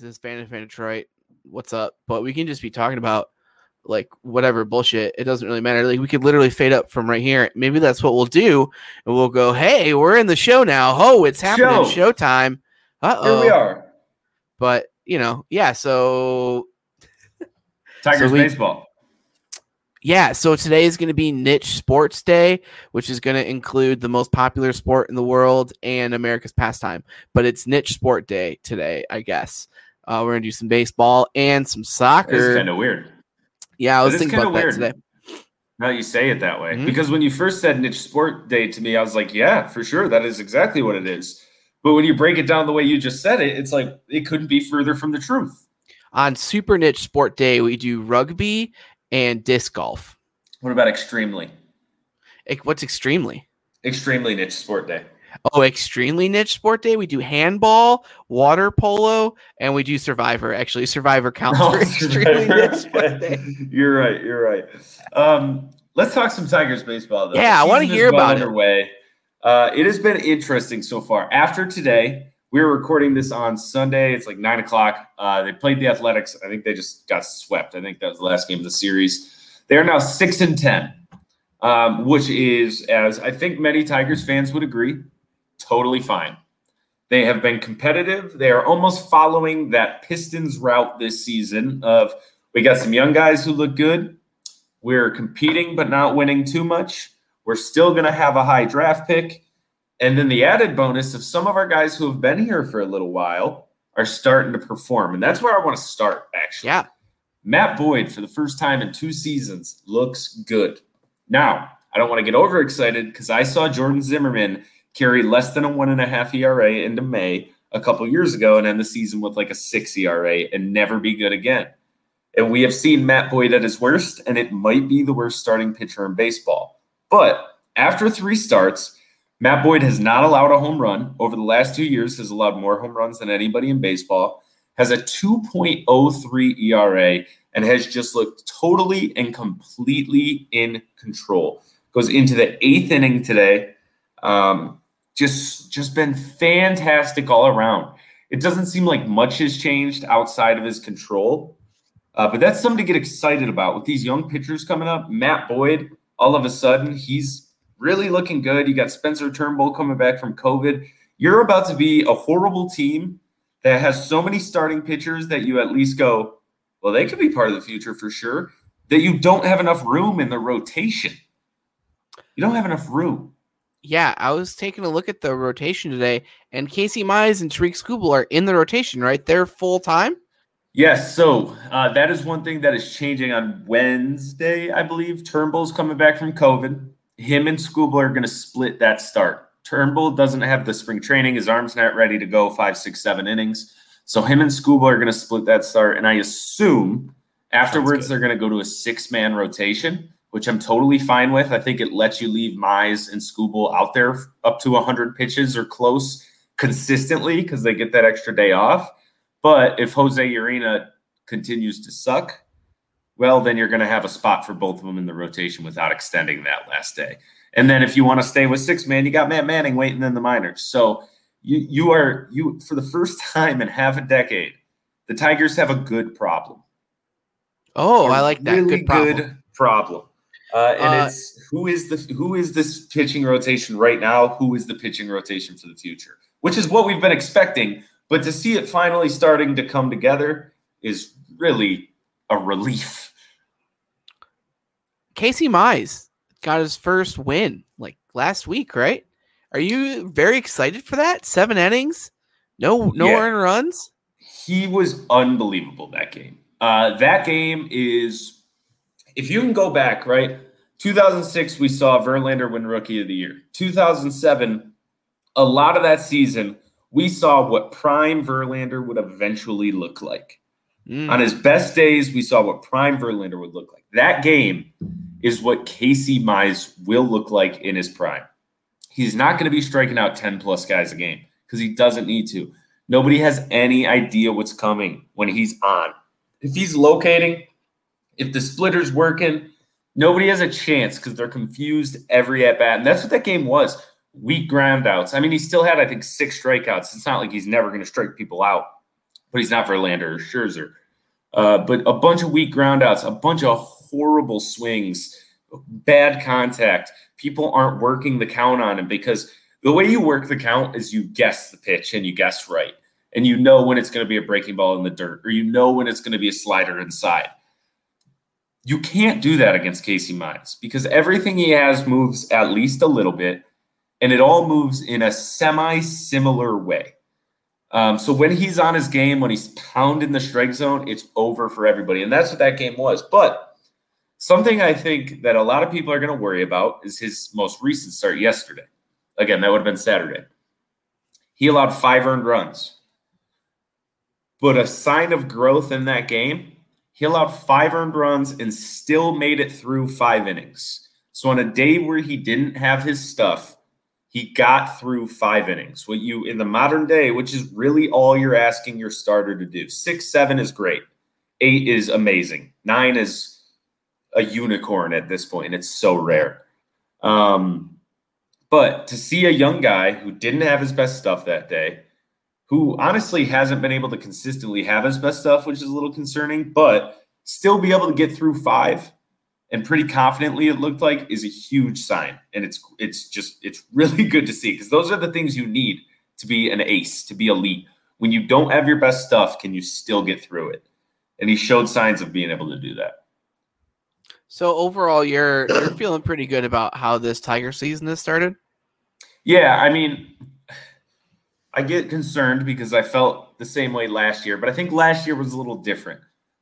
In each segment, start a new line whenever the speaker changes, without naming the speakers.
This is Fan of Fan Detroit. What's up? But we can just be talking about like whatever bullshit. It doesn't really matter. Like we could literally fade up from right here. Maybe that's what we'll do, and we'll go, "Hey, we're in the show now. Oh, it's happening.
Show.
Showtime." Uh
Here
oh.
we are.
But you know, yeah. So
Tigers
So we-
baseball.
yeah. So today is going to be Niche Sports Day, which is going to include the most popular sport in the world and America's pastime. But it's Niche Sport Day today, I guess. Uh, we're gonna do some baseball and some soccer.
It's kind of weird.
yeah, I was thinking about
kinda
that
weird.
today.
Now you say it that way,
Mhm.
because when you first said niche sport day to me, I was like, yeah, for sure, that is exactly what it is. But when you break it down the way you just said it, it's like it couldn't be further from the truth.
On Super Niche Sport Day, we do rugby and disc golf.
What about extremely?
Ex- What's extremely?
Extremely niche sport day.
Oh, extremely niche sport day. We do handball, water polo, and we do Survivor. Actually, Survivor counts
Oh,
for extremely niche sport day.
you're right. You're right. Um, let's talk some Tigers baseball. Though.
Yeah, I wanna hear
is well
about it.
Uh, it has been interesting so far. After today, we were recording this on Sunday. It's like nine o'clock. Uh, they played the Athletics. I think they just got swept. I think that was the last game of the series. They are now six and ten, um, which is, as I think many Tigers fans would agree, totally fine. They have been competitive. They are almost following that Pistons route this season of we got some young guys who look good. We're competing but not winning too much. We're still going to have a high draft pick. And then the added bonus of some of our guys who have been here for a little while are starting to perform. And that's where I want to start, actually.
Yeah.
Matt Boyd, for the first time in two seasons, looks good. Now, I don't want to get overexcited because I saw Jordan Zimmermann carry less than a one and a half ERA into May a couple years ago and end the season with like a six ERA and never be good again. And we have seen Matt Boyd at his worst, and it might be the worst starting pitcher in baseball. But after three starts, Matt Boyd has not allowed a home run over the last two years, has allowed more home runs than anybody in baseball, has a 2.03 ERA, and has just looked totally and completely in control. Goes into the eighth inning today. Um, just just been fantastic all around. It doesn't seem like much has changed outside of his control. Uh, but that's something to get excited about with these young pitchers coming up. Matt Boyd, all of a sudden, he's really looking good. You got Spencer Turnbull coming back from COVID. You're about to be a horrible team that has so many starting pitchers that you at least go, well, they could be part of the future for sure. That you don't have enough room in the rotation. You don't have enough room.
Yeah, I was taking a look at the rotation today, and Casey Mize and Tarik Skubal are in the rotation, right? They're full time.
Yes, so uh, that is one thing that is changing on Wednesday, I believe. Turnbull's coming back from COVID. Him and Skubal are going to split that start. Turnbull doesn't have the spring training; his arm's not ready to go five, six, seven innings. So him and Skubal are going to split that start, and I assume afterwards they're going to go to a six-man rotation, which I'm totally fine with. I think it lets you leave Mize and Skubal out there up to 100 pitches or close consistently because they get that extra day off. But if Jose Urena continues to suck, well, then you're going to have a spot for both of them in the rotation without extending that last day. And then if you want to stay with six man, you got Matt Manning waiting in the minors. So you you are you for the first time in half a decade, the Tigers have a good problem.
Oh,
A
I like that.
Really
good problem.
good problem. Uh, and
Uh,
it's who is the who is this pitching rotation right now? Who is the pitching rotation for the future? Which is what we've been expecting, but to see it finally starting to come together is really a relief.
Casey Mize got his first win like last week, right? Are you very excited for that? Seven innings, no no
Yeah.
earned runs.
He was unbelievable that game. Uh, that game is, if you can go back, right? 2006, we saw Verlander win Rookie of the Year. 2007, a lot of that season we saw what prime Verlander would eventually look like.
Mm.
On his best days, we saw what prime Verlander would look like. That game is what Casey Mize will look like in his prime. He's not going to be striking out 10 plus guys a game because he doesn't need to. Nobody has any idea what's coming when he's on. If he's locating, if the splitter's working, nobody has a chance because they're confused every at bat. And that's what that game was. Weak ground outs. I mean, he still had, I think, six strikeouts. It's not like he's never going to strike people out, but he's not Verlander or Scherzer. Uh, but a bunch of weak groundouts, a bunch of horrible swings, bad contact. People aren't working the count on him because the way you work the count is you guess the pitch and you guess right. And you know when it's going to be a breaking ball in the dirt, or you know when it's going to be a slider inside. You can't do that against Casey Mize because everything he has moves at least a little bit, and it all moves in a semi similar way. Um, so when he's on his game, when he's pounding the strike zone, it's over for everybody. And that's what that game was. But something I think that a lot of people are going to worry about is his most recent start yesterday. Again, that would have been Saturday. He allowed five earned runs. But a sign of growth in that game, he allowed five earned runs and still made it through five innings. So on a day where he didn't have his stuff, he got through five innings. What you in the modern day, which is really all you're asking your starter to do. Six, seven is great. Eight is amazing. Nine is a unicorn at this point. It's so rare. Um, but to see a young guy who didn't have his best stuff that day, who honestly hasn't been able to consistently have his best stuff, which is a little concerning, but still be able to get through five and pretty confidently it looked like is a huge sign. And it's it's just it's really good to see because those are the things you need to be an ace to be elite. When you don't have your best stuff can you still get through it? And he showed signs of being able to do that.
So overall, you're you're feeling pretty good about how this Tiger season has started.
yeah i mean i get concerned because i felt the same way last year but i think last year was a little different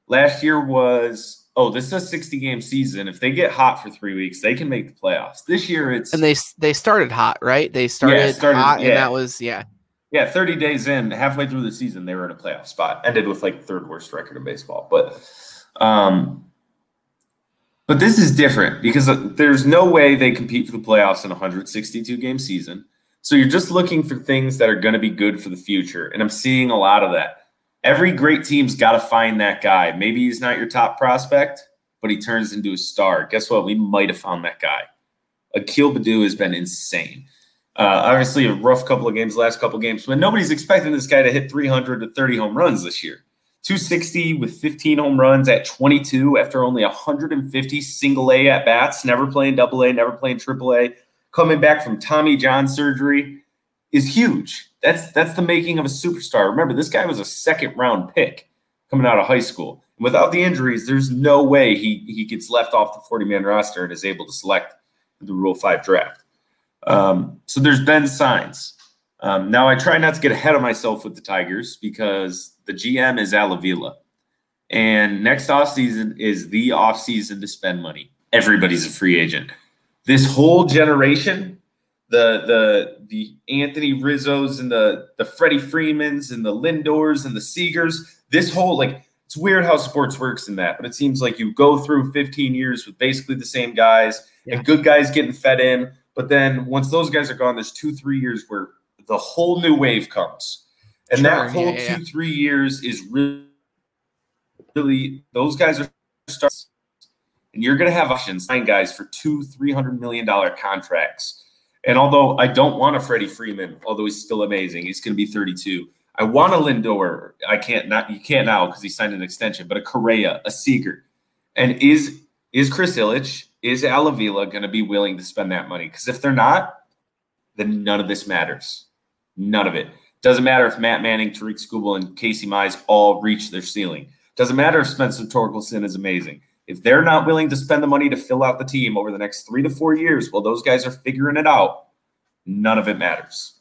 last year was oh this is a 60 game season if they get hot for three weeks they can make the playoffs this year it's
And they they started hot, right? They started,
started-
hot, and that was yeah.
Yeah, 30 days in, halfway through the season, they were in a playoff spot. Ended with like third worst record in baseball. But um but this is different because uh, there's no way they compete for the playoffs in a 162 game season. So you're just looking for things that are going to be good for the future. And I'm seeing a lot of that. Every great team's got to find that guy. Maybe he's not your top prospect, but he turns into a star. Guess what? We might have found that guy. Akil Baddoo has been insane. Uh, obviously, a rough couple of games, last couple of games, but nobody's expecting this guy to hit 300 to 30 home runs this year. 260 with 15 home runs at 22 after only 150 single A at bats, never playing double A, never playing triple A, coming back from Tommy John surgery is huge. That's that's the making of a superstar. Remember, this guy was a second round pick coming out of high school. And without the injuries, there's no way he he gets left off the 40 man roster and is able to select the Rule 5 draft. Um, so there's been signs. Um, now I try not to get ahead of myself with the Tigers because the GM is Al Avila. And next offseason is the offseason to spend money. Everybody's a free agent. This whole generation, the the the Anthony Rizzos and the the Freddie Freemans and the Lindors and the Seagers, this whole like it's weird how sports works in that, but it seems like you go through 15 years with basically the same guys
Yeah.
and good guys getting fed in. But then once those guys are gone, there's two, three years where the whole new wave comes. And
Sure,
that whole
yeah, yeah,
two, three years is really, really those guys are stars. And you're gonna have options, sign guys for two, three hundred million dollar contracts. And although I don't want a Freddie Freeman, although he's still amazing, he's gonna be 32. I want a Lindor. I can't not you can't now because he signed an extension, but a Correa, a Seager. And is is Chris Ilitch, is Al Avila going to be willing to spend that money? Because if they're not, then none of this matters. None of it. Doesn't matter if Matt Manning, Tarik Skubal, and Casey Mize all reach their ceiling. Doesn't matter if Spencer Torkelson is amazing. If they're not willing to spend the money to fill out the team over the next three to four years while those guys are figuring it out, none of it matters.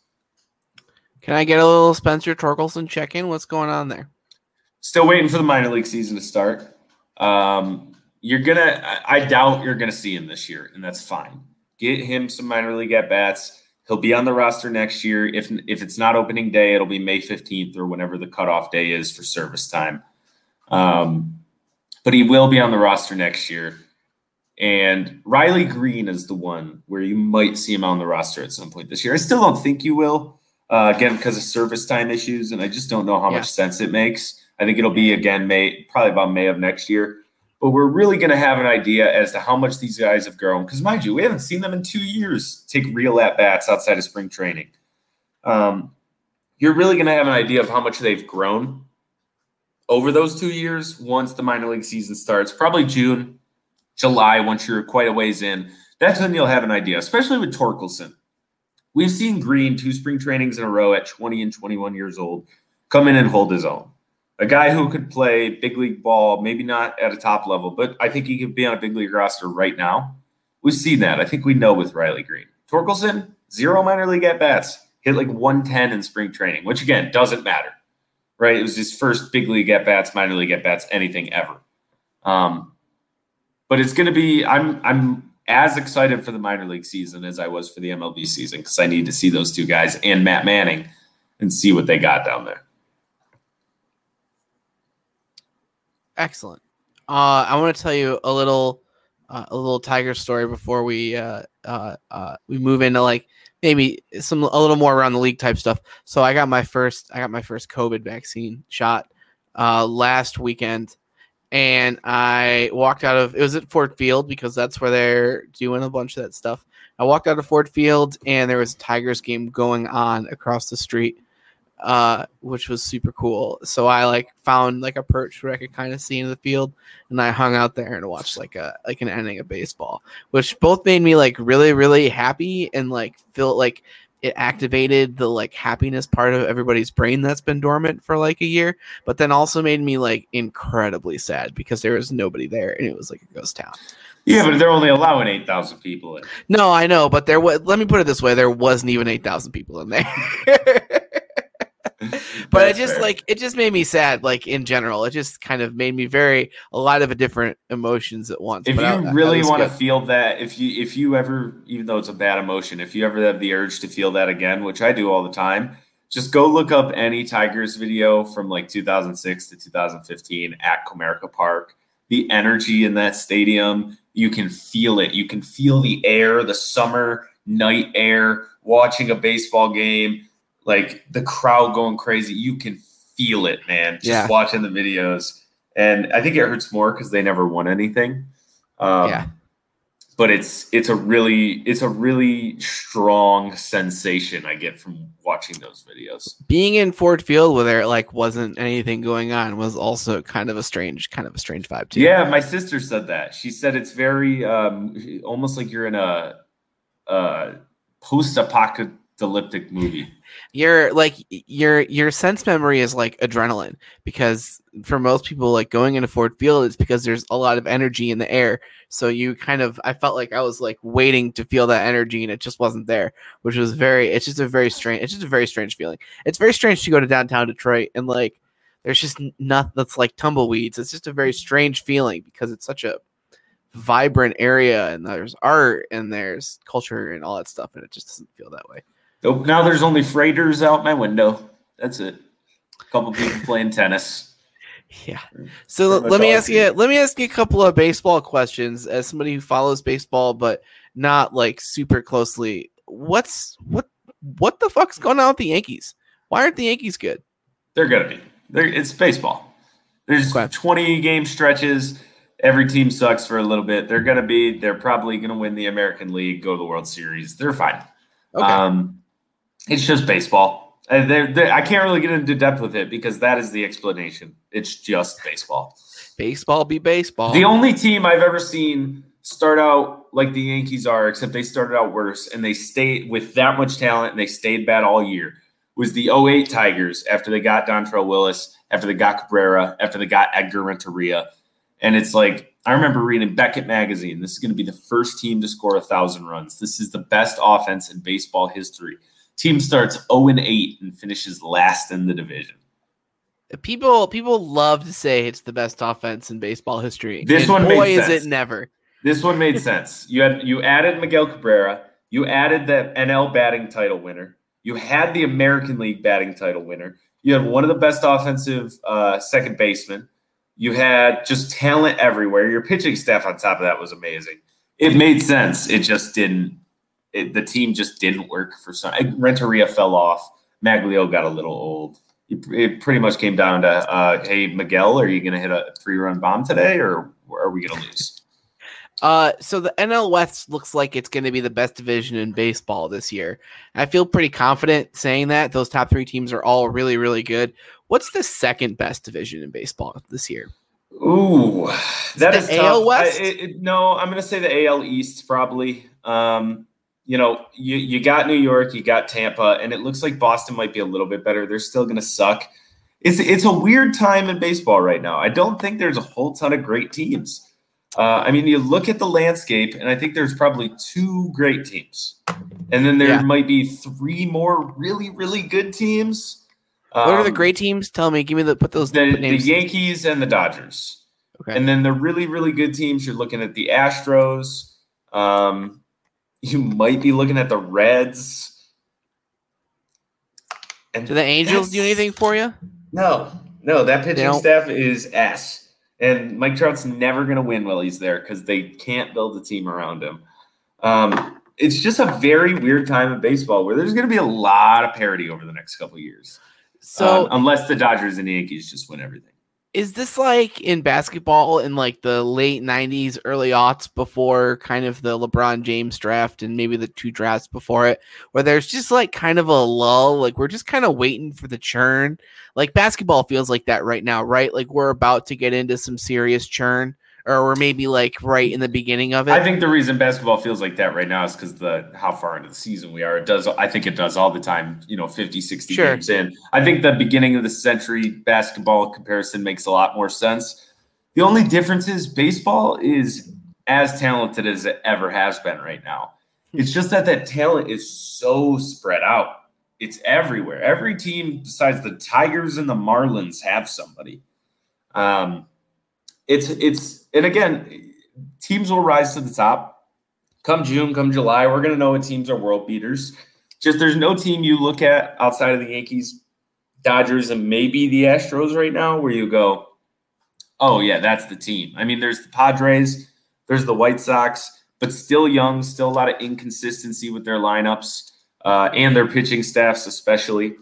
Can I get a little Spencer Torkelson check in? What's going on there?
Still waiting for the minor league season to start. Um, you're gonna. I, I doubt you're gonna see him this year, and that's fine. Get him some minor league at bats He'll be on the roster next year. If if it's not opening day, it'll be May 15th or whenever the cutoff day is for service time. Um, but he will be on the roster next year. And Riley Greene is the one where you might see him on the roster at some point this year. I still don't think you will, uh, again, because of service time issues. And I just don't know how
Yeah.
much sense it makes. I think it'll be again May, probably about May of next year. But we're really going to have an idea as to how much these guys have grown. Because, mind you, we haven't seen them in two years take real at bats outside of spring training. Um, you're really going to have an idea of how much they've grown over those two years once the minor league season starts, probably June, July, once you're quite a ways in. That's when you'll have an idea, especially with Torkelson. We've seen Greene two spring trainings in a row at 20 and 21 years old come in and hold his own. A guy who could play big league ball, maybe not at a top level, but I think he could be on a big league roster right now. We've seen that. I think we know with Riley Greene. Torkelson, zero minor league at bats, hit like 110 in spring training, which again doesn't matter, right? It was his first big league at bats, minor league at bats, anything ever. Um, but it's going to be. I'm I'm as excited for the minor league season as I was for the MLB season because I need to see those two guys and Matt Manning and see what they got down there.
Excellent. Uh, I want to tell you a little, uh, a little tiger story before we uh, uh, uh, we move into like maybe some a little more around the league type stuff. So I got my first I got my first COVID vaccine shot uh, last weekend, and I walked out of it was at Ford Field because that's where they're doing a bunch of that stuff. I walked out of Ford Field and there was a Tigers game going on across the street uh, which was super cool. So I like found like a perch where I could kind of see into the field, and I hung out there and watched like a like an inning of baseball, which both made me like really really happy and like feel like it activated the like happiness part of everybody's brain that's been dormant for like a year, but then also made me like incredibly sad because there was nobody there and it was like a ghost town.
Yeah, but they're only allowing 8,000 people in.
No, I know, but there was. Let me put it this way: there wasn't even eight thousand people in there. but it just
fair.
like it just made me sad like in general. It just kind of made me very a lot of different emotions at once.
If
but
you
I-
really want to feel that if you if you ever even though it's a bad emotion if you ever have the urge to feel that again which i do all the time just go look up any tigers video from like 2006 to 2015 at comerica park. The energy in that stadium you can feel it. You can feel the air the summer night air watching a baseball game like the crowd going crazy you can feel it man just
Yeah.
watching the videos. And i think it hurts more because they never won anything. Um,
Yeah.
but it's it's a really it's a really strong sensation i get from watching those videos.
Being in ford field where there like wasn't anything going on was also kind of a strange kind of a strange vibe too.
Yeah my sister said that. She said it's very um almost like you're in a uh post-apocalyptic movie.
Your like your your sense memory is like adrenaline because for most people like going into Ford Field it's because there's a lot of energy in the air. So you kind of I felt like I was like waiting to feel that energy and it just wasn't there which was very it's just a very strange it's just a very strange feeling. It's very strange to go to downtown Detroit and like there's just nothing that's like tumbleweeds. It's just a very strange feeling because it's such a vibrant area and there's art and there's culture and all that stuff and it just doesn't feel that way
oh, now there's only freighters out my window that's it a couple people playing tennis
Yeah. So let me ask you let me ask you a couple of baseball questions as somebody who follows baseball but not like super closely. What's what what the fuck's going on with the Yankees? Why aren't the Yankees good?
They're gonna be. They're, it's baseball. There's
Okay.
20 game stretches. Every team sucks for a little bit. They're gonna be. They're probably gonna win the American League, go to the World Series. They're fine.
Okay.
Um, it's just baseball. Uh, they're, they're, I can't really get into depth with it because that is the explanation. It's just baseball.
baseball be baseball.
The only team I've ever seen start out like the Yankees are, except they started out worse and they stayed with that much talent and they stayed bad all year, was the 08 Tigers after they got Dontrelle Willis, after they got Cabrera, after they got Edgar Renteria. And it's like, I remember reading Beckett magazine. This is going to be the first team to score a thousand runs. This is the best offense in baseball history. Team starts 0 and 8 and finishes last in the division.
people people love to say it's the best offense in baseball history.
This
and
one made
boy is
sense.
it never.
This one made sense. You had you added Miguel Cabrera, You added the NL batting title winner. You had the American League batting title winner. You had one of the best offensive uh, second basemen. You had just talent everywhere. Your pitching staff on top of that was amazing. It made sense. It just didn't. It, the team just didn't work for some. Renteria fell off. Magglio got a little old. It, it pretty much came down to, uh, hey Miguel, are you going to hit a three-run bomb today, or are we going to lose?
Uh, so the NL West looks like it's going to be the best division in baseball this year. I feel pretty confident saying that those top three teams are all really, really good. What's the second best division in baseball this year?
Ooh, that is
AL
tough.
West?
I- it- it- no, I'm going to say the AL East probably. Um, you know, you you got New York, you got Tampa, and it looks like Boston might be a little bit better. They're still going to suck. It's it's a weird time in baseball right now. I don't think there's a whole ton of great teams. Uh, I mean, you look at the landscape, and I think there's probably two great teams, and then there
Yeah.
might be three more really really good teams.
What are the
Um,
great teams? Tell me. Give me the put those
the,
put
the. Yankees and the Dodgers.
Okay.
And then the really, really good teams, you're looking at the Astros. Um, you might be looking at the Reds. And
Do the Angels do anything for you?
No, no, that pitching staff is ass. And Mike Trout's never going to win while he's there because they can't build a team around him. Um, it's just a very weird time in baseball where there's going to be a lot of parity over the next couple of years.
So
Um, unless the Dodgers and the Yankees just win everything.
Is this like in basketball in like the late 90s early aughts before kind of the lebron james draft and maybe the two drafts before it where there's just like kind of a lull like we're just kind of waiting for the churn? Like basketball feels like that right now right? Like we're about to get into some serious churn or we're maybe like right in the beginning of it
I think the reason basketball feels like that right now is because the how far into the season we are. It does. I think it does all the time. You know, 50, 60
Sure.
games in. I think the beginning of the century basketball comparison makes a lot more sense. The only difference is baseball is as talented as it ever has been right now. It's just that that talent is so spread out. It's everywhere. Every team besides the Tigers and the Marlins have somebody. Um, it's it's and again, teams will rise to the top. Come June, come July, we're gonna know what teams are world beaters. Just there's no team you look at outside of the Yankees, Dodgers, and maybe the Astros right now where you go, oh yeah, that's the team. I mean, there's the Padres, there's the White Sox, but still young, still a lot of inconsistency with their lineups uh, and their pitching staffs, especially.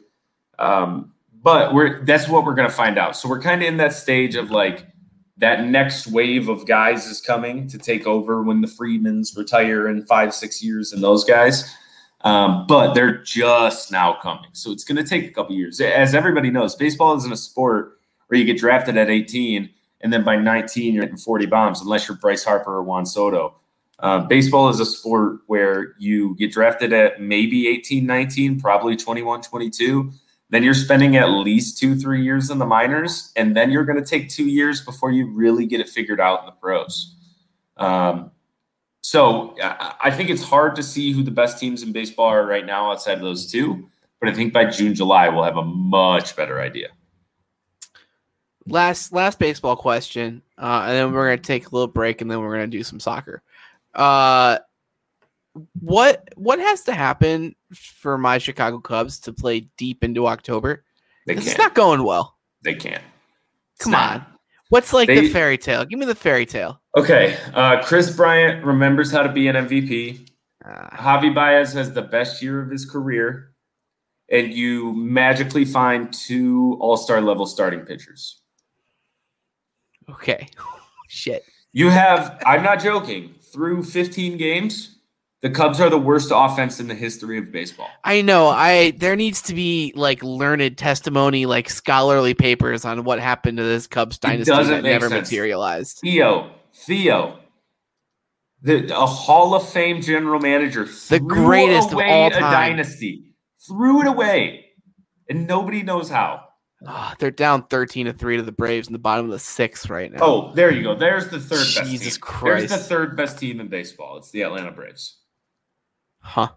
Um, but we're that's what we're gonna find out. So we're kind of in that stage of like that next wave of guys is coming to take over when the Freedmans retire in five, six years, and those guys. Um, but they're just now coming, so it's going to take a couple years. As everybody knows, baseball isn't a sport where you get drafted at 18 and then by 19 you're hitting 40 bombs, unless you're Bryce Harper or Juan Soto. Uh, baseball is a sport where you get drafted at maybe 18, 19, probably 21, 22 then you're spending at least two, three years in the minors, and then you're going to take two years before you really get it figured out in the pros. Um, so I think it's hard to see who the best teams in baseball are right now outside of those two. But I think by June, July, we'll have a much better idea.
last last baseball question uh, and then we're gonna take a little break and then we're gonna do some soccer uh what what has to happen for my chicago cubs to play deep into october
They
'Cause
can't.
it's not going well
they can't.
Come
not.
on what's like
They-
the fairy tale give me the fairy tale
Okay. Uh, Kris Bryant remembers how to be an MVP.
uh,
Javi Baez has the best year of his career, and you magically find two All Star level starting pitchers.
okay shit
You have, I'm not joking, through 15 games, the Cubs are the worst offense in the history of baseball.
i know i there needs to be like learned testimony like scholarly papers on what happened to this cubs dynasty that never
sense.
materialized
Theo, Theo, the, a Hall of Fame general manager,
The greatest of all
a
time.
dynasty, threw it away, and nobody knows how.
Ah, they're down 13 to 3 to the braves in the bottom of the sixth right now
Oh, there you go. There's the third best
Jesus
team.
Christ.
There's the third best team in baseball. It's the Atlanta Braves.
Huh.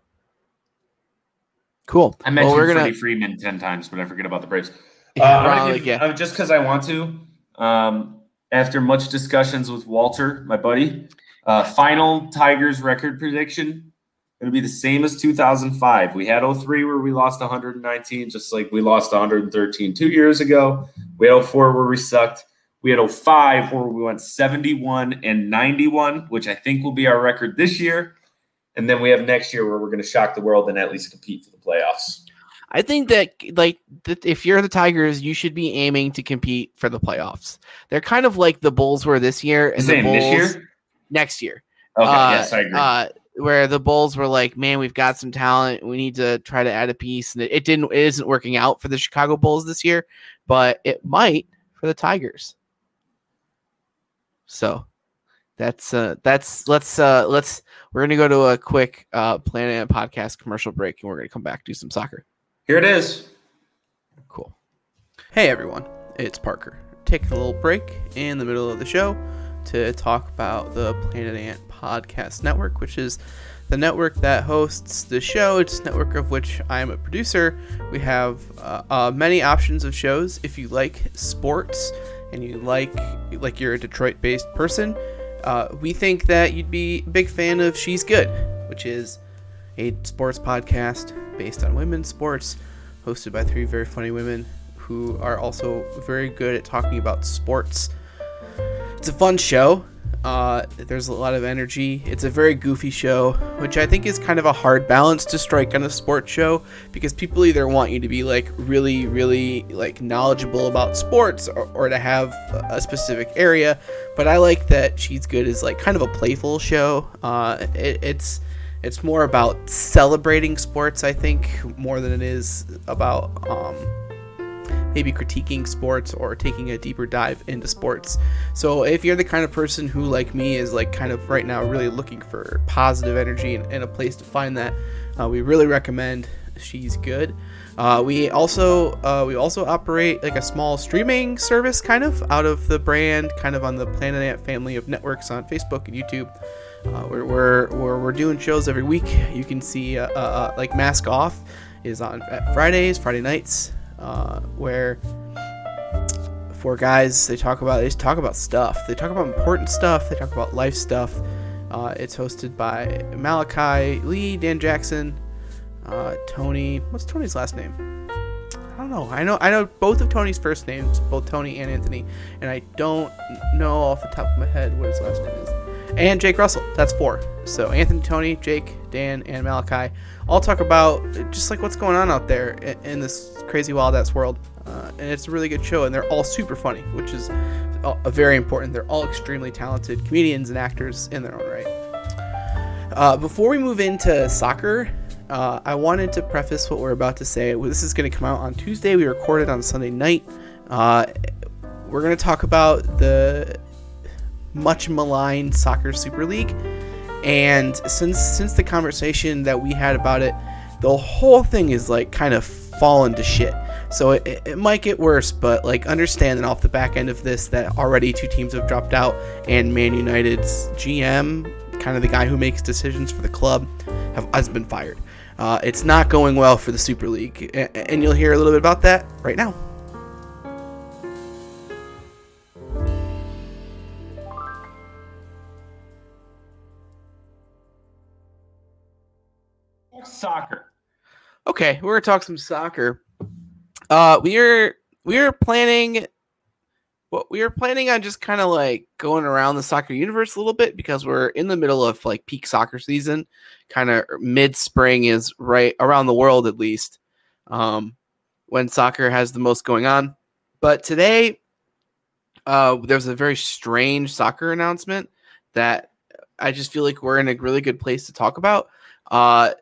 Cool.
I mentioned
well, we're gonna.
Freddie Freeman ten times, but I forget about the Braves. Uh,
Yeah,
I'm
probably,
give-
yeah.
uh, just because I want to. Um, after much discussions with Walter, my buddy, uh, final Tigers record prediction: It'll be the same as 2005. We had 03 where we lost 119, just like we lost 113 two years ago. We had 04 where we sucked. We had 05 where we went 71 and 91, which I think will be our record this year. And then we have next year where we're going to shock the world and at least compete for the playoffs.
I think that like that if you're the Tigers, you should be aiming to compete for the playoffs. They're kind of like the Bulls were this year and the Bulls
this year?
next year.
Okay,
Uh,
yes, I agree.
Uh, where the Bulls were like, man, we've got some talent. We need to try to add a piece, and it, it didn't. It isn't working out for the Chicago Bulls this year, but it might for the Tigers. So that's uh that's let's uh let's we're gonna go to a quick uh Planet Ant podcast commercial break, and we're gonna come back do some soccer.
Here it is.
Cool. Hey everyone, it's Parker. Taking a little break in the middle of the show to talk about the Planet Ant Podcast Network, which is the network that hosts the show. It's a network of which I am a producer. We have uh, uh, many options of shows. If you like sports and you like like you're a Detroit-based person, uh, we think that you'd be a big fan of She's Good, which is a sports podcast based on women's sports, hosted by three very funny women who are also very good at talking about sports. It's a fun show. Uh, there's a lot of energy. It's a very goofy show, which I think is kind of a hard balance to strike on a sports show because people either want you to be like really, really like knowledgeable about sports or, or to have a specific area. But I like that She's Good is like kind of a playful show. Uh, it, it's it's more about celebrating sports, I think, more than it is about um, maybe critiquing sports or taking a deeper dive into sports. So if you're the kind of person who, like me, is like kind of right now really looking for positive energy and, and a place to find that, uh, we really recommend She's Good. Uh, we also uh, we also operate like a small streaming service, kind of out of the brand, kind of on the Planet Ant family of networks on Facebook and YouTube. Uh, we're, we're, we're, we're doing shows every week. You can see uh, uh, uh, like Mask Off is on Fridays, Friday nights, uh, where four guys they talk about they talk about stuff. They talk about important stuff. They talk about life stuff. Uh, it's hosted by Malachi Lee, Dan Jackson, uh, Tony. What's Tony's last name? I don't know. I know I know both of Tony's first names, both Tony and Anthony, and I don't know off the top of my head what his last name is. And Jake Russell. That's four. So Anthony, Tony, Jake, Dan, and Malachi all talk about just like what's going on out there in, this crazy wild ass world. Uh, and it's a really good show, and they're all super funny, which is a very important. They're all extremely talented comedians and actors in their own right. Uh, before we move into soccer, uh, I wanted to preface what we're about to say. This is going to come out on Tuesday. We recorded on Sunday night. Uh, we're going to talk about the much maligned soccer super league. And since since the conversation that we had about it the whole thing is like kind of fallen to shit. So it, it, might get worse but like understand that off the back end of this that already two teams have dropped out and man united's gm kind of the guy who makes decisions for the club have, has been fired. Uh, it's not going well for the super league. And you'll hear a little bit about that right now
Soccer.
Okay, we're gonna talk some soccer. Uh, we are we are planning. Well, we are planning on just kind of like going around the soccer universe a little bit because we're in the middle of like peak soccer season. Kind of mid spring is right around the world at least, um, when soccer has the most going on. But today, uh, there's a very strange soccer announcement that I just feel like we're in a really good place to talk about. Uh,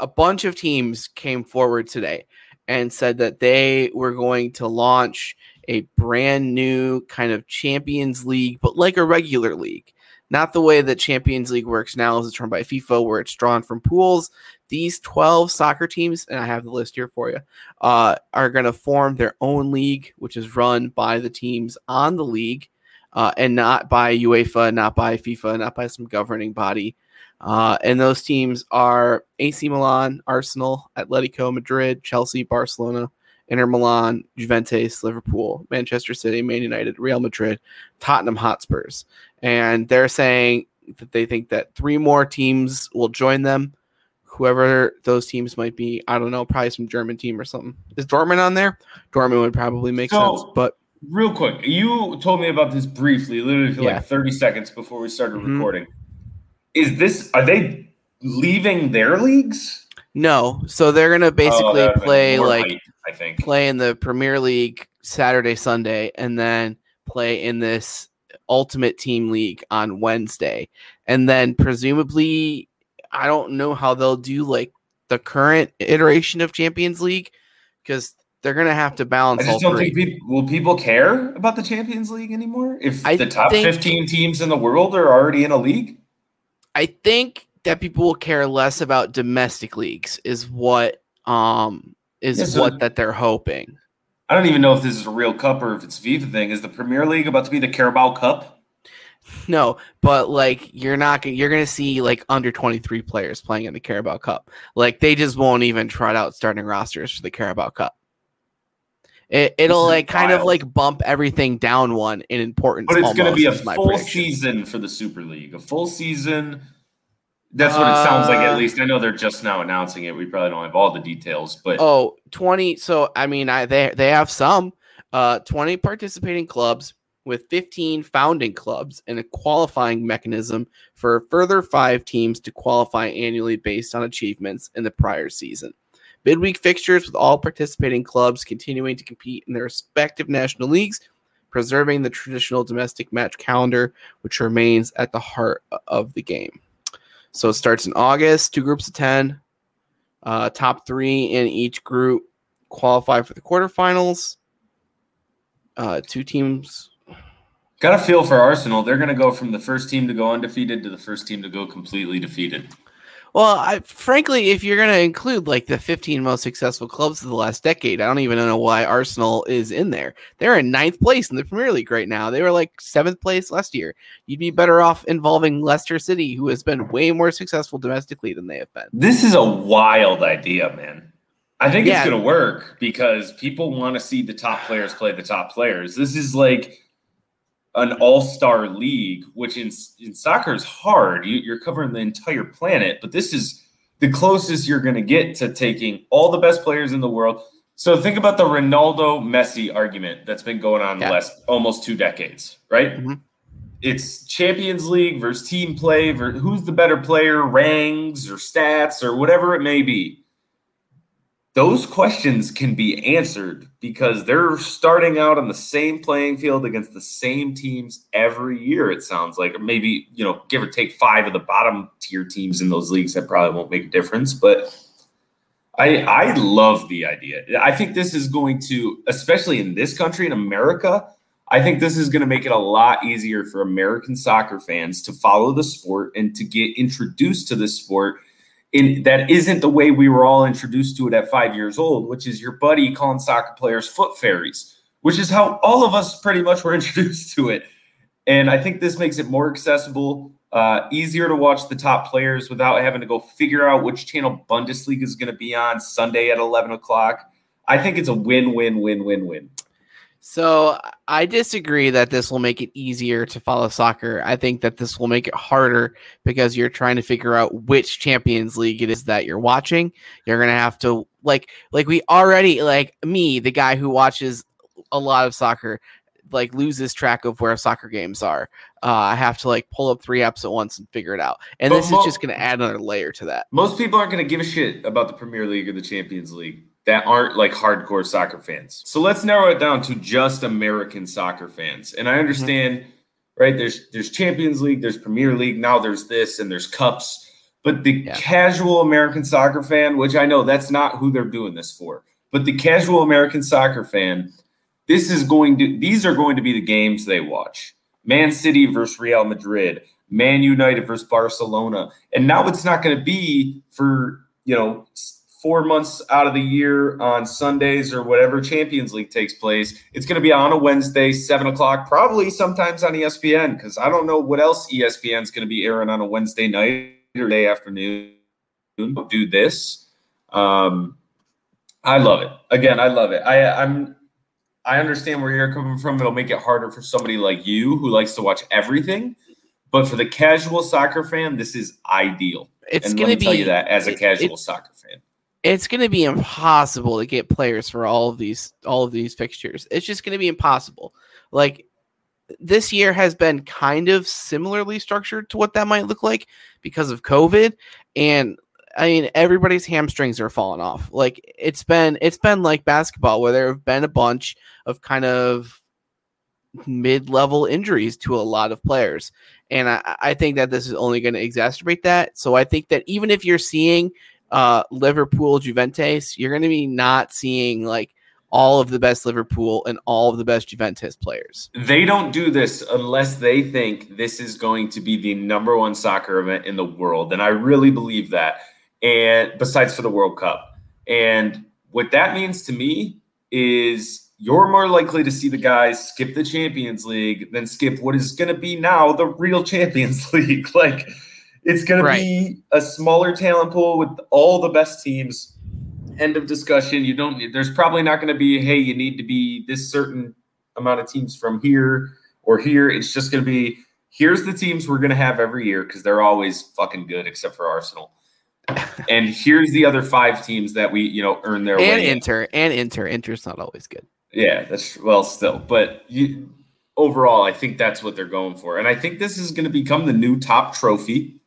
a bunch of teams came forward today and said that they were going to launch a brand new kind of Champions League, but like a regular league. Not the way that Champions League works now as it's run by FIFA, where it's drawn from pools. These 12 soccer teams, and I have the list here for you, uh, are going to form their own league, which is run by the teams on the league uh, and not by UEFA, not by FIFA, not by some governing body. Uh, and those teams are AC Milan, Arsenal, Atletico Madrid, Chelsea, Barcelona, Inter Milan, Juventus, Liverpool, Manchester City, Man United, Real Madrid, Tottenham Hotspurs. And they're saying that they think that three more teams will join them. Whoever those teams might be, I don't know, probably some German team or something. Is Dortmund on there? Dortmund would probably make
So-
sense, but
Real quick, you told me about this briefly, literally for
Yeah.
like 30 seconds before we started
Mhm.
recording. Is this, are they leaving their leagues?
no. So they're gonna
Oh,
basically
that
play like
I think.
play in the Premier League Saturday, Sunday, and then play in this Ultimate Team League on Wednesday. And then presumably, I don't know how they'll do like the current iteration of Champions League because they're gonna have to
I
balance all
just don't
three.
think people will people care about the Champions League anymore if
I
the top
think-
15 teams in the world are already in a league.
I think that people will care less about domestic leagues is what um is
Yeah, so-
what that they're hoping.
I don't even know if this is a real cup or if it's a FIFA thing. Is the Premier League about to be the Carabao Cup?
No, but like you're not gonna you're gonna see like under 23 players playing in the Carabao Cup. Like they just won't even trot out starting rosters for the Carabao Cup. It, it'll like kind of like bump everything down one in importance.
But it's going to be a
almost, is my
full
prediction.
season for the Super League. A full season. That's what it sounds like.
Uh,
At least I know they're just now announcing it. We probably don't have all the details, but
Oh, 20 so I mean I they they have some uh 20 participating clubs with 15 founding clubs and a qualifying mechanism for a further 5 teams to qualify annually based on achievements in the prior season. Midweek fixtures with all participating clubs continuing to compete in their respective national leagues, preserving the traditional domestic match calendar which remains at the heart of the game. So it starts in August, two groups of 10, uh, top three in each group qualify for the quarterfinals. Uh, two teams.
got a feel for Arsenal. They're going to go from the first team to go undefeated to the first team to go completely defeated.
Well, I, frankly, if you're going to include like the 15 most successful clubs of the last decade, I don't even know why Arsenal is in there. They're in ninth place in the Premier League right now. They were like seventh place last year. You'd be better off involving Leicester City, who has been way more successful domestically than they have been.
This is a wild idea, man. I think
Yeah.
it's going to work because people want to see the top players play the top players. This is like an all-star league, which in in soccer is hard. You, you're covering the entire planet, but this is the closest you're going to get to taking all the best players in the world. So think about the Ronaldo Messi argument that's been going on
Yeah.
the last almost two decades, right?
Mhm.
It's Champions League versus team play, versus who's the better player, ranks or stats or whatever it may be those questions can be answered because they're starting out on the same playing field against the same teams every year it sounds like. Or maybe you know give or take five of the bottom tier teams in those leagues that probably won't make a difference but i i love the idea. I think this is going to especially in this country in america i think this is going to make it a lot easier for american soccer fans to follow the sport and to get introduced to this sport in that isn't the way we were all introduced to it at five years old, which is your buddy calling soccer players foot fairies, which is how all of us pretty much were introduced to it. And I think this makes it more accessible, uh, easier to watch the top players without having to go figure out which channel Bundesliga is going to be on Sunday at 11 o'clock. I think it's a win, win, win, win, win.
So I disagree that this will make it easier to follow soccer. I think that this will make it harder because you're trying to figure out which Champions League it is that you're watching. You're gonna have to like like we already like me, the guy who watches a lot of soccer, like loses track of where soccer games are. Uh, I have to like pull up three apps at once and figure it out. And
But
this
mo-
is just gonna add another layer to that.
Most people aren't going to give a shit about the Premier League or the Champions League that aren't like hardcore soccer fans. So let's narrow it down to just American soccer fans. And I understand, right? There's there's Champions League, there's Premier League, now there's this and there's cups. But the
Yeah.
casual American soccer fan, which I know that's not who they're doing this for, but the casual American soccer fan, this is going to these are going to be the games they watch. Man City versus Real Madrid, Man United versus Barcelona. And now it's not going to be for, you know, four months out of the year on Sundays or whatever Champions League takes place. It's going to be on a Wednesday, seven o'clock, probably sometimes on ESPN, because I don't know what else ESPN is going to be airing on a Wednesday night or day afternoon. Do this. Um, I love it. Again, I love it. I, I'm I understand where you're coming from. It'll make it harder for somebody like you who likes to watch everything. But for the casual soccer fan, this is ideal.
It's
and
going
let
to
me tell
be
you that as a
it-
casual
it-
soccer fan.
It's going to be impossible to get players for all of these all of these fixtures. It's just going to be impossible. Like this year has been kind of similarly structured to what that might look like because of COVID and I mean everybody's hamstrings are falling off. Like it's been it's been like basketball where there have been a bunch of kind of mid-level injuries to a lot of players. And I, I think that this is only going to exacerbate that. So I think that even if you're seeing uh, Liverpool, Juventus, you're going to be not seeing like all of the best Liverpool and all of the best Juventus players.
They don't do this unless they think this is going to be the number one soccer event in the world. And I really believe that. And besides for the World Cup. And what that means to me is you're more likely to see the guys skip the Champions League than skip what is going to be now the real Champions League. like it's going
Right.
to be a smaller talent pool with all the best teams. End of discussion. You don't need, there's probably not going to be, hey, you need to be this certain amount of teams from here or here. It's just going to be, here's the teams we're going to have every year because they're always fucking good except for Arsenal. and here's the other five teams that we, you know, earn their
And
way. in.
Inter, and Inter, Inter's not always good.
Yeah, that's well, still, but you, overall, I think that's what they're going for, and I think this is going to become the new top trophy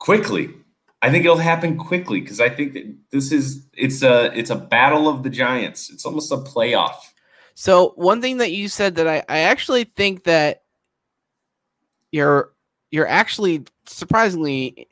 quickly. I think it'll happen quickly because I think that this is it's a it's a battle of the giants. It's almost a playoff.
So one thing that you said that I, I actually think that you're you're actually surprisingly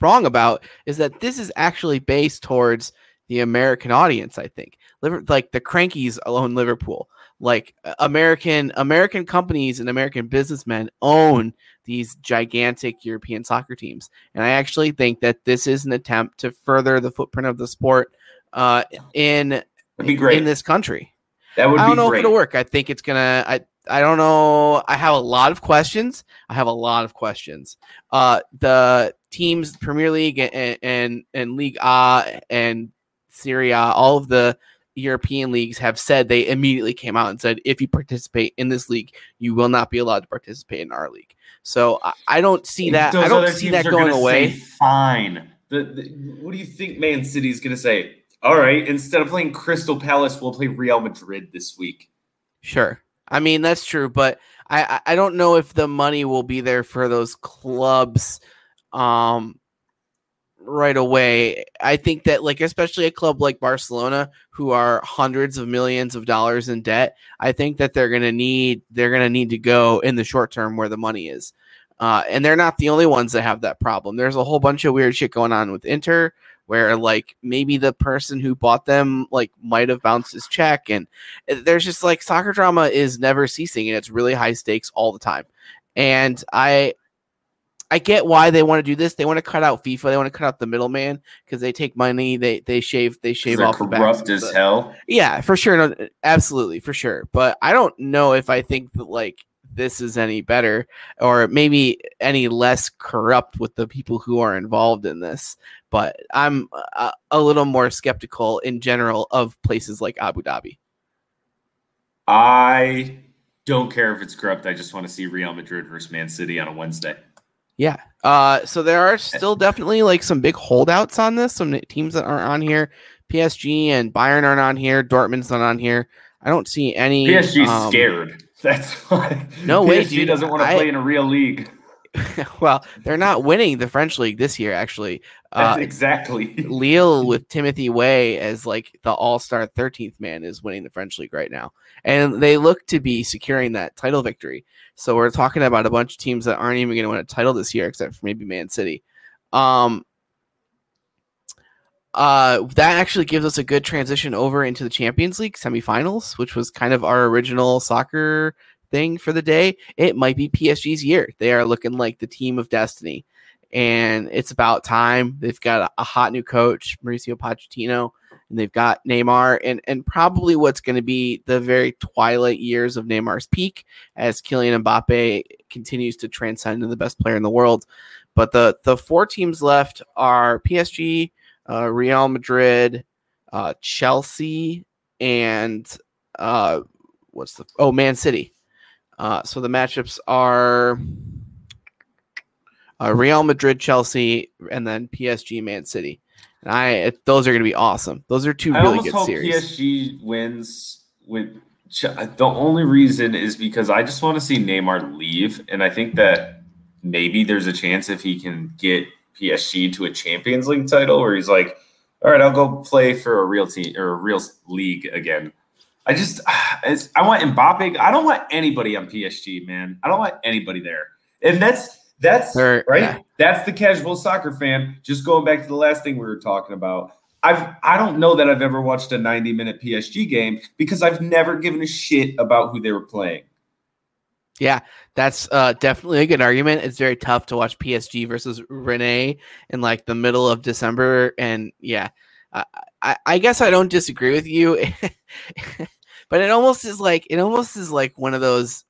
wrong about is that this is actually based towards the American audience. I think like the Kroenkes alone Liverpool. Like uh, American American companies and American businessmen own these gigantic European soccer teams, and I actually think that this is an attempt to further the footprint of the sport uh, in in this country.
that would
I don't
be
know
great.
if it'll work. I think it's gonna. I I don't know. I have a lot of questions. I have a lot of questions. Uh, the teams, Premier League and and, and La Liga and Serie A, all of the European leagues have said they immediately came out and said if you participate in this league, you will not be allowed to participate in our league. So I, I don't see that.
Those
I don't see
teams
that
are
going away.
Fine. The, the, what do you think Man City is going to say? All right, instead of playing Crystal Palace, we'll play Real Madrid this week.
Sure. I mean that's true, but I I- I don't know if the money will be there for those clubs um right away. I think that like especially a club like Barcelona who are hundreds of millions of dollars in debt, I think that they're going to need they're going to need to go in the short term where the money is. Uh, and they're not the only ones that have that problem. There's a whole bunch of weird shit going on with Inter where like maybe the person who bought them like might have bounced his check and uh, there's just like soccer drama is never ceasing and it's really high stakes all the time. And I I get why they want to do this. They want to cut out FIFA. They want to cut out the middleman because they take money. They they shave they shave off the backs
corrupt as
the-
hell.
yeah, for sure. No, absolutely, for sure. But I don't know if I think that like this is any better or maybe any less corrupt with the people who are involved in this. But I'm a, a little more skeptical in general of places like Abu Dhabi.
I don't care if it's corrupt. I just want to see Real Madrid versus Man City on a Wednesday.
Yeah. Uh, so there are still definitely like some big holdouts on this. Some teams that aren't on here. PSG and Bayern aren't on here. Dortmund's not on here. I don't see any.
PSG's
um,
scared. That's why.
No way,
PSG
dude.
doesn't want to play in a real league.
well, they're not winning the French league this year. Actually, uh,
exactly.
Lille with Timothy Weah as like the all-star 13th man is winning the French league right now. And they look to be securing that title victory. So we're talking about a bunch of teams that aren't even going to win a title this year except for maybe Man City. Um uh that actually gives us a good transition over into the Champions League semifinals, which was kind of our original soccer thing for the day. It might be PSG's year. They are looking like the team of destiny and it's about time. They've got a, hot new coach, Mauricio Pochettino, and they've got Neymar, and and probably what's going to be the very twilight years of Neymar's peak as Kylian Mbappe continues to transcend into the best player in the world. But the the four teams left are PSG, uh, Real Madrid, uh, Chelsea, and uh, what's the oh Man City. Uh, so the matchups are uh, Real Madrid, Chelsea, and then PSG, Man City. And I those are going to be awesome. Those are two
I
really
almost
good
hope
series.
PSG wins with. Ch- The only reason is because I just want to see Neymar leave, and I think that maybe there's a chance if he can get PSG to a Champions League title, where he's like, "All right, I'll go play for a real team or a real league again." I just, it's, I want Mbappe. I don't want anybody on PSG, man. I don't want anybody there, and that's that's right.
yeah.
That's the casual soccer fan. Just going back to the last thing we were talking about. I've I don't know that I've ever watched a 90 minute PSG game because I've never given a shit about who they were playing.
Yeah, that's uh, definitely a good argument. It's very tough to watch PSG versus Rennes in like the middle of December, and yeah, I, I guess I don't disagree with you, but it almost is like it almost is like one of those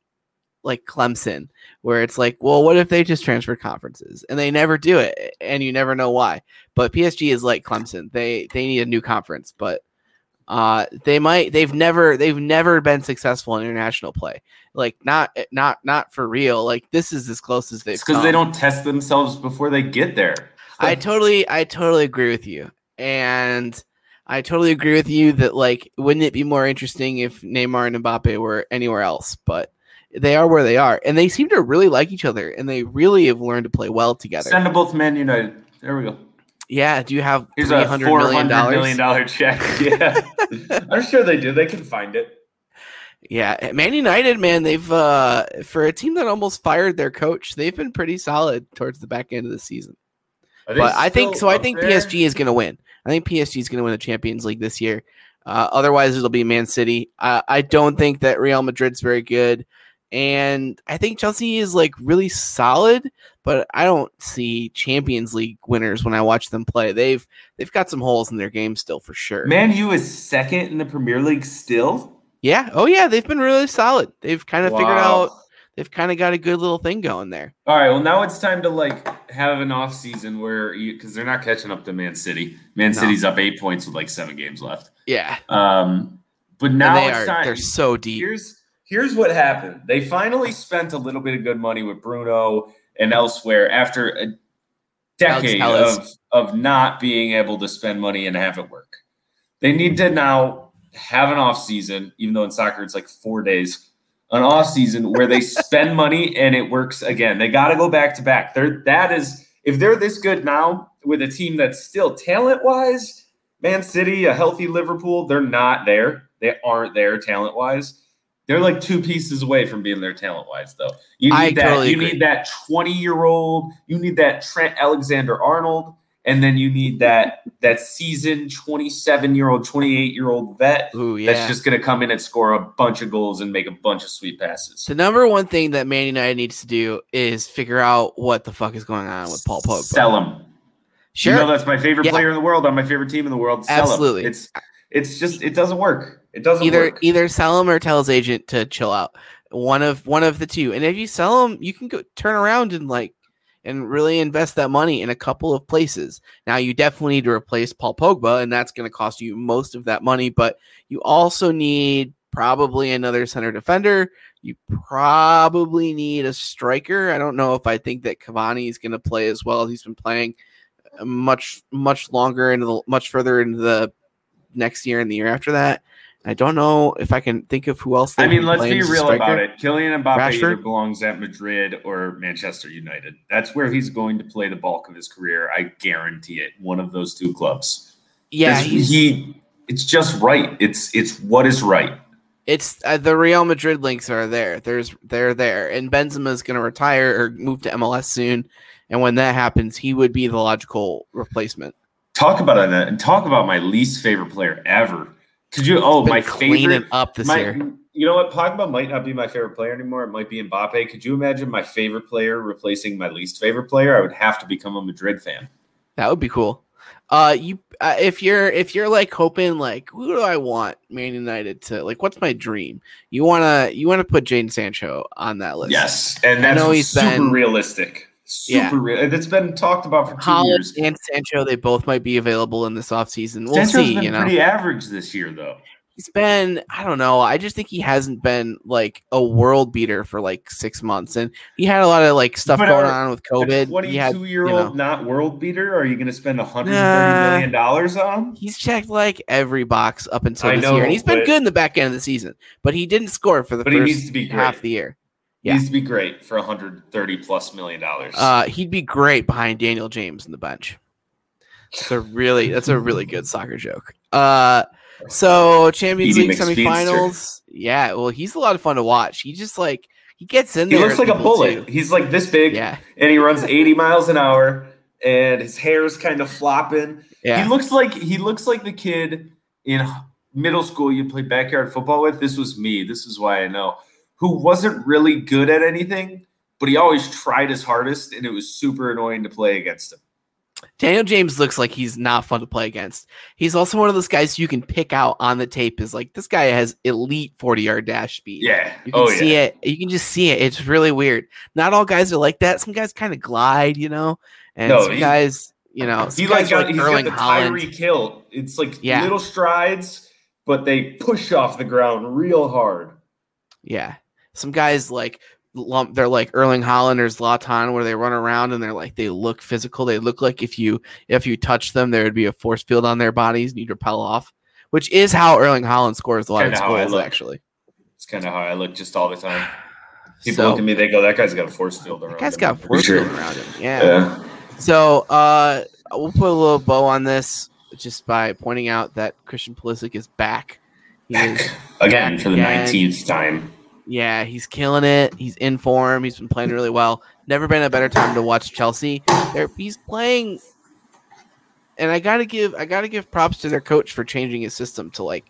like Clemson where it's like, well, what if they just transfer conferences? And they never do it, and you never know why. But PSG is like Clemson; they they need a new conference, but uh they might they've never they've never been successful in international play. Like not not not for real. Like this is as close as they've
because they don't test themselves before they get there.
i totally i totally agree with you. And i totally agree with you that like wouldn't it be more interesting if neymar and mbappe were anywhere else but they are where they are and they seem to really like each other and they really have learned to play well together
Send to both Man United. There we go.
yeah do you have
Here's a
300
four
million
hundred
dollars
million dollar check. Yeah, I'm sure they do. They can find it.
Yeah, Man United, man, they've uh for a team that almost fired their coach, they've been pretty solid towards the back end of the season. But I think so. I think
there?
PSG is going to win. I think PSG is going to win the Champions League this year. Uh, otherwise, it'll be Man City. I, I don't think that Real Madrid's very good, and I think Chelsea is like really solid. But I don't see Champions League winners when I watch them play. They've they've got some holes in their game still for sure.
Man U is second in the Premier League still.
Yeah. Oh yeah, they've been really solid. They've kind of figured out. They've kind of got a good little thing going there.
All right, well now it's time to like have an off season where you because they're not catching up to Man City. Man
No.
City's up eight points with like seven games left.
Yeah.
Um, but
And
now
they
it's
are.
time.
They're so deep.
Here's here's what happened. They finally spent a little bit of good money with Bruno and elsewhere after a decade of of not being able to spend money and have it work. They need to now have an off season, even though in soccer it's like four days, an off season where they spend money and it works again. They got to go back to back. They're that is if they're this good now with a team that's still talent wise, Man City, a healthy Liverpool, they're not there. They aren't there talent wise. They're like two pieces away from being there talent wise, though. You need
I
that.
totally
you
agree.
need that twenty year old. You need that Trent Alexander Arnold, and then you need that that seasoned twenty seven year old, twenty eight year old vet
Ooh, yeah.
that's just going to come in and score a bunch of goals and make a bunch of sweet passes.
The number one thing that Man United needs to do is figure out what the fuck is going on with Paul Pogba
Sell him.
Sure.
You know that's my favorite
Yeah.
player in the world on my favorite team in the world. Sell him.
Absolutely.
It's it's just it doesn't work. It doesn't
either
work.
either sell him or tell his agent to chill out. One of one of the two. And if you sell him, you can go turn around and like and really invest that money in a couple of places. Now you definitely need to replace Paul Pogba, and that's going to cost you most of that money. But you also need probably another center defender. You probably need a striker. I don't know if I think that Cavani is going to play as well as he's been playing uh, much much longer into the much further into the next year and the year after that. I don't know if I can think of who else.
I mean, let's be real about it. Kylian Mbappe either belongs at Madrid or Manchester United. That's where he's going to play the bulk of his career. I guarantee it. One of those two clubs.
Yeah, he's,
he. It's just right. It's it's what is right.
it's uh, the Real Madrid links are there. There's they're there, and Benzema is going to retire or move to MLS soon. And when that happens, he would be the logical replacement.
Talk about it and talk about my least favorite player ever. Could you? Oh, my favorite.
up this
my,
year.
You know what? Pogba might not be my favorite player anymore. It might be Mbappe. Could you imagine my favorite player replacing my least favorite player? I would have to become a Madrid fan.
That would be cool. Uh, you uh, if you're if you're like hoping like who do I want Man United to like what's my dream? You wanna you wanna put Jadon Sancho on that list.
Yes, and that's super
been-
realistic. Super
Yeah.
real. It's been talked about for two
Haaland
years.
and Sancho, they both might be available in this offseason. We'll
Sancho's
see,
been
you know.
pretty average this year, though.
he's been I don't know. I just think he hasn't been like a world beater for like six months, and he had a lot of like stuff
But
going on with COVID.
Twenty
He had,
two year
you know,
old not world beater. Are you going to spend one hundred thirty million dollars on him?
He's checked like every box up until
I
this
know,
year, and he's been good in the back end of the season. But he didn't score for the
But
first
needs to be
half the year.
He
Yeah.
to be great for one hundred thirty plus million dollars.
Uh, he'd be great behind Daniel James in the bench. That's a really that's a really good soccer joke. Uh, so Champions League semifinals. Yeah, well, he's a lot of fun to watch. He just like he gets in
he
there.
He
looks
like a bullet.
too.
He's like this big,
Yeah,
and he runs eighty miles an hour, and his hair's kind of flopping.
yeah.
He looks like he looks like the kid in middle school you play backyard football with. This was me. This is why I know. Who wasn't really good at anything, but he always tried his hardest, and it was super annoying to play against him.
Daniel James looks like he's not fun to play against. He's also one of those guys you can pick out on the tape. Is like this guy has elite forty yard dash speed.
Yeah.
You can
oh
see
yeah.
it. You can just see it. It's really weird. Not all guys are like that. Some guys kind of glide, you know, and
No,
some guys, you know,
He like got, he's got the. Tyreek Hill. It's like
Yeah.
little strides, but they push off the ground real hard.
Yeah. Some guys like lump they're like Erling Haaland or Zlatan where they run around and they're like they look physical. They look like if you if you touch them there would be a force field on their bodies and you'd repel off. Which is how Erling Haaland scores a lot of
Kinda I
goals actually.
It's kind of how I look just all the time. People
So-
look at me, they go, "That guy's got a force field around."
That guy's
him."
got force
sure.
field around him. Yeah.
Yeah.
So uh we'll put a little bow on this just by pointing out that Christian Pulisic is back. He is
Again for the nineteenth time.
Yeah, he's killing it. He's in form. He's been playing really well. Never been a better time to watch Chelsea. They're, he's playing, and I gotta give I gotta give props to their coach for changing his system to like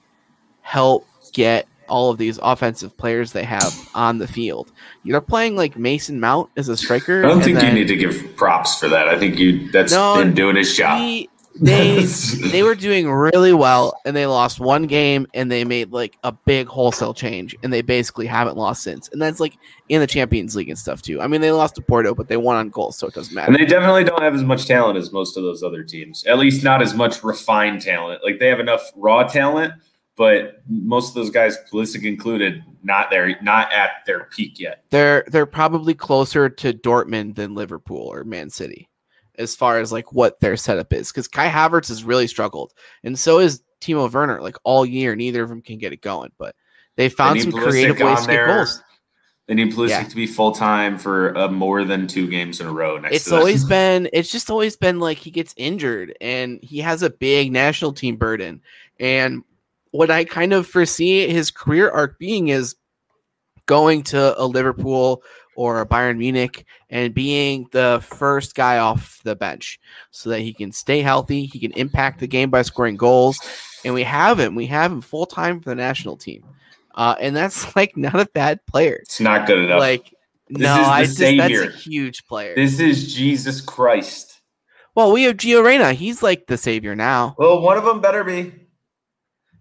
help get all of these offensive players they have on the field. You're playing like Mason Mount as a striker.
I don't think you need to give props for that. I think you that's
No,
him doing his job.
he- they they were doing really well and they lost one game and they made like a big wholesale change and they basically haven't lost since and that's like in the champions league and stuff too i mean they lost to porto but they won on goals so it doesn't matter
and they definitely don't have as much talent as most of those other teams. At least not as much refined talent. Like they have enough raw talent, but most of those guys, Pulisic included, not there, not at their peak yet.
they're they're probably closer to dortmund than liverpool or man city as far as like what their setup is because kai havertz has really struggled and so is timo werner like all year neither of them can get it going but they found
need
some
Pulisic
creative ways to get goals
They need Pulisic
Yeah.
to be full time for uh, more than two games in a row. Next
it's always been it's just always been like he gets injured and he has a big national team burden and what i kind of foresee his career arc being is going to a liverpool or bayern munich and being the first guy off the bench so that he can stay healthy he can impact the game by scoring goals and we have him we have him full-time for the national team uh, and that's like not a bad player
It's not good enough.
like
This
no, I just that's a huge player.
this is Jesus Christ.
Well, we have Gio Reyna. He's like the savior now.
Well, one of them better be.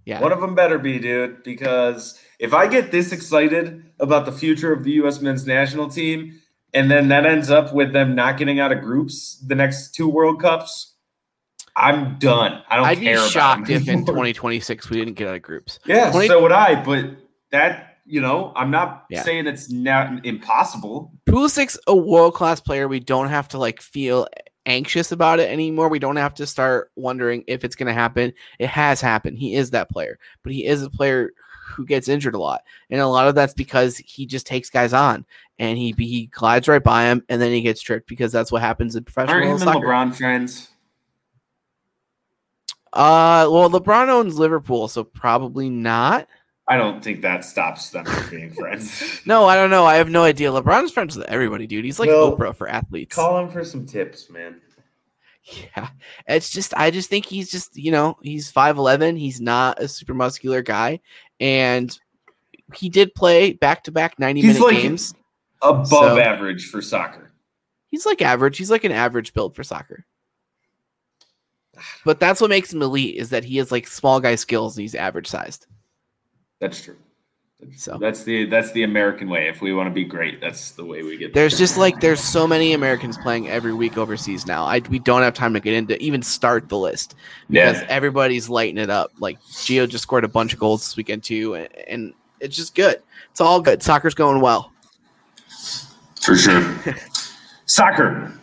Yeah.
One of them better be, dude. Because if I get this excited about the future of the U.S. men's national team, and then that ends up with them not getting out of groups the next two World Cups, I'm done. I don't
I'd be
care. about
shocked
them
if in 2026 we didn't get out of groups.
Yeah,
20
so would I. But that, you know, I'm not
Yeah.
saying it's not impossible.
Pulisic's a world class player. We don't have to like feel anxious about it anymore. We don't have to start wondering if it's going to happen. It has happened. He is that player, but he is a player who gets injured a lot, and a lot of that's because he just takes guys on and he he glides right by him, and then he gets tripped because that's what happens in professional
Aren't him and
soccer.
LeBron friends?
Uh, well, LeBron owns Liverpool, so probably not.
I don't think that stops them from being friends.
No, I don't know. I have no idea. LeBron's friends with everybody, dude. He's like
Well,
Oprah for athletes.
Call him for some tips, man.
Yeah. It's just I just think he's just, you know, he's 5'11, he's not a super muscular guy and he did play back-to-back 90
He's
minute
like-
games.
Above
So-
average for soccer.
He's like average. He's like an average build for soccer. But that's what makes him elite is that he has like small guy skills and he's average sized.
That's true.
So
That's the that's the American way. If we want to be great, that's the way we get.
there's just like there's so many Americans playing every week overseas now. I we don't have time to get into even start the list because
yeah,
everybody's lighting it up. Like Gio just scored a bunch of goals this weekend too, and, and it's just good. It's all good. Soccer's going well.
for sure. Soccer.